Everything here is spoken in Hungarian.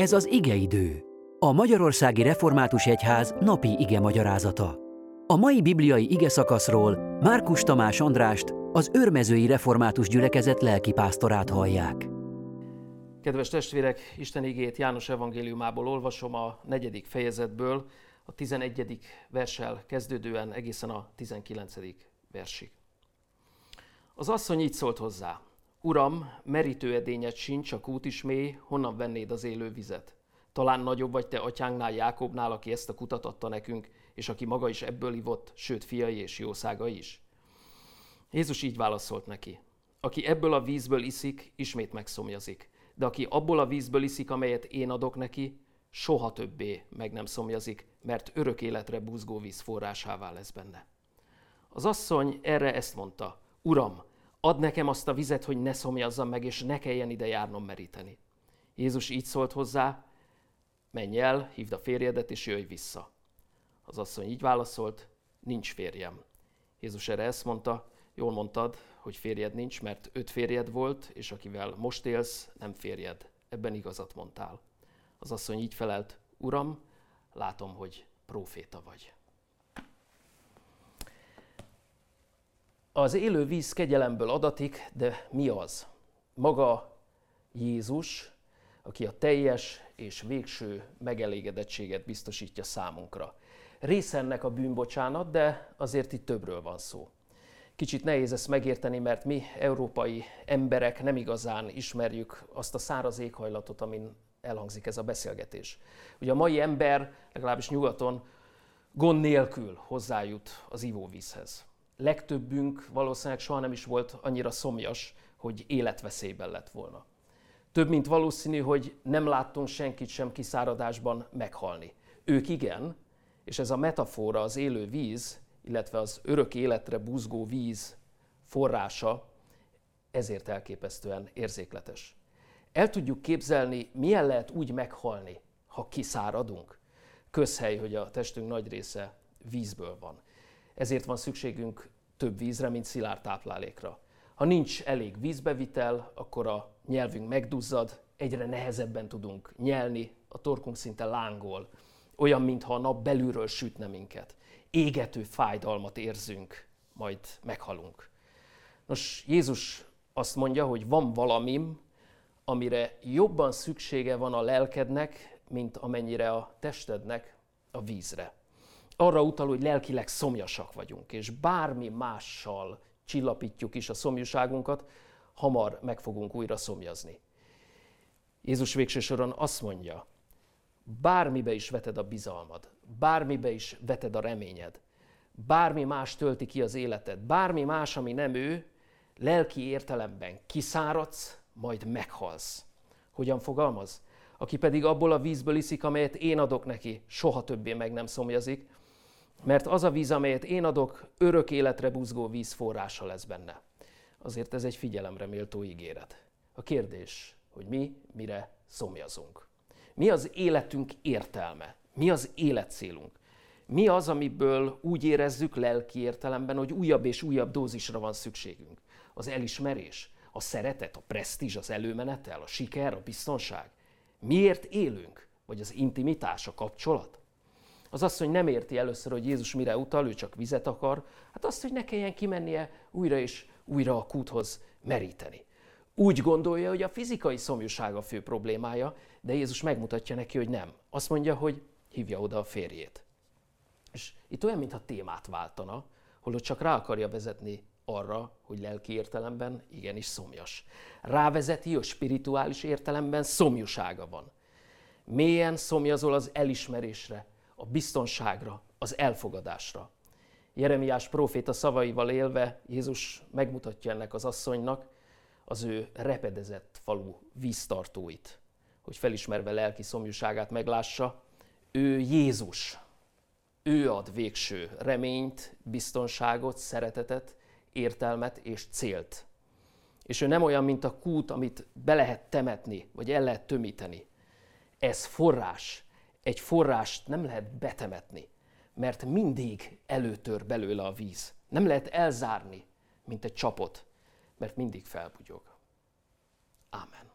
Ez az igeidő, a Magyarországi Református Egyház napi ige magyarázata. A mai bibliai ige szakaszról Márkus Tamás Andrást, az Örmezői Református Gyülekezet lelkipásztorát hallják. Kedves testvérek, Isten igét János evangéliumából olvasom a negyedik fejezetből, a 11. verssel kezdődően egészen a 19. versig. Az asszony így szólt hozzá, Uram, merítőedényed sincs, a kút is mély, honnan vennéd az élő vizet? Talán nagyobb vagy te atyánknál, Jákobnál, aki ezt a kutat adta nekünk, és aki maga is ebből ivott, sőt fiai és jószága is. Jézus így válaszolt neki. Aki ebből a vízből iszik, ismét megszomjazik. De aki abból a vízből iszik, amelyet én adok neki, soha többé meg nem szomjazik, mert örök életre buzgó víz forrásává lesz benne. Az asszony erre ezt mondta. Uram, Add nekem azt a vizet, hogy ne szomjazzam meg, és ne kelljen ide járnom meríteni. Jézus így szólt hozzá, menj el, hívd a férjedet, és jöjj vissza. Az asszony így válaszolt, nincs férjem. Jézus erre ezt mondta, jól mondtad, hogy férjed nincs, mert öt férjed volt, és akivel most élsz, nem férjed. Ebben igazat mondtál. Az asszony így felelt, Uram, látom, hogy próféta vagy. Az élő víz kegyelemből adatik, de mi az? Maga Jézus, aki a teljes és végső megelégedettséget biztosítja számunkra. Része ennek a bűnbocsánat, de azért itt többről van szó. Kicsit nehéz ezt megérteni, mert mi, európai emberek nem igazán ismerjük azt a száraz éghajlatot, amin elhangzik ez a beszélgetés. Ugye a mai ember, legalábbis nyugaton, gond nélkül hozzájut az ivóvízhez legtöbbünk valószínűleg soha nem is volt annyira szomjas, hogy életveszélyben lett volna. Több mint valószínű, hogy nem láttunk senkit sem kiszáradásban meghalni. Ők igen, és ez a metafora, az élő víz, illetve az örök életre buzgó víz forrása, ezért elképesztően érzékletes. El tudjuk képzelni, milyen lehet úgy meghalni, ha kiszáradunk. Közhely, hogy a testünk nagy része vízből van ezért van szükségünk több vízre, mint szilárd táplálékra. Ha nincs elég vízbevitel, akkor a nyelvünk megduzzad, egyre nehezebben tudunk nyelni, a torkunk szinte lángol, olyan, mintha a nap belülről sütne minket. Égető fájdalmat érzünk, majd meghalunk. Nos, Jézus azt mondja, hogy van valamim, amire jobban szüksége van a lelkednek, mint amennyire a testednek a vízre arra utal, hogy lelkileg szomjasak vagyunk, és bármi mással csillapítjuk is a szomjúságunkat, hamar meg fogunk újra szomjazni. Jézus végső soron azt mondja, bármibe is veted a bizalmad, bármibe is veted a reményed, bármi más tölti ki az életed, bármi más, ami nem ő, lelki értelemben kiszáradsz, majd meghalsz. Hogyan fogalmaz? Aki pedig abból a vízből iszik, amelyet én adok neki, soha többé meg nem szomjazik, mert az a víz, amelyet én adok, örök életre buzgó víz forrása lesz benne. Azért ez egy figyelemre méltó ígéret. A kérdés, hogy mi mire szomjazunk. Mi az életünk értelme? Mi az életcélunk? Mi az, amiből úgy érezzük lelki értelemben, hogy újabb és újabb dózisra van szükségünk? Az elismerés, a szeretet, a presztízs, az előmenetel, a siker, a biztonság? Miért élünk? Vagy az intimitás, a kapcsolat? Az asszony nem érti először, hogy Jézus mire utal, ő csak vizet akar, hát azt, hogy ne kelljen kimennie újra és újra a kúthoz meríteni. Úgy gondolja, hogy a fizikai szomjúság a fő problémája, de Jézus megmutatja neki, hogy nem. Azt mondja, hogy hívja oda a férjét. És itt olyan, mintha témát váltana, holott csak rá akarja vezetni arra, hogy lelki értelemben igenis szomjas. Rávezeti, hogy spirituális értelemben szomjúsága van. Mélyen szomjazol az elismerésre, a biztonságra, az elfogadásra. Jeremiás próféta szavaival élve Jézus megmutatja ennek az asszonynak az ő repedezett falu víztartóit, hogy felismerve lelki szomjúságát meglássa, ő Jézus, ő ad végső reményt, biztonságot, szeretetet, értelmet és célt. És ő nem olyan, mint a kút, amit be lehet temetni, vagy el lehet tömíteni. Ez forrás, egy forrást nem lehet betemetni, mert mindig előtör belőle a víz. Nem lehet elzárni, mint egy csapot, mert mindig felbugyog. Ámen.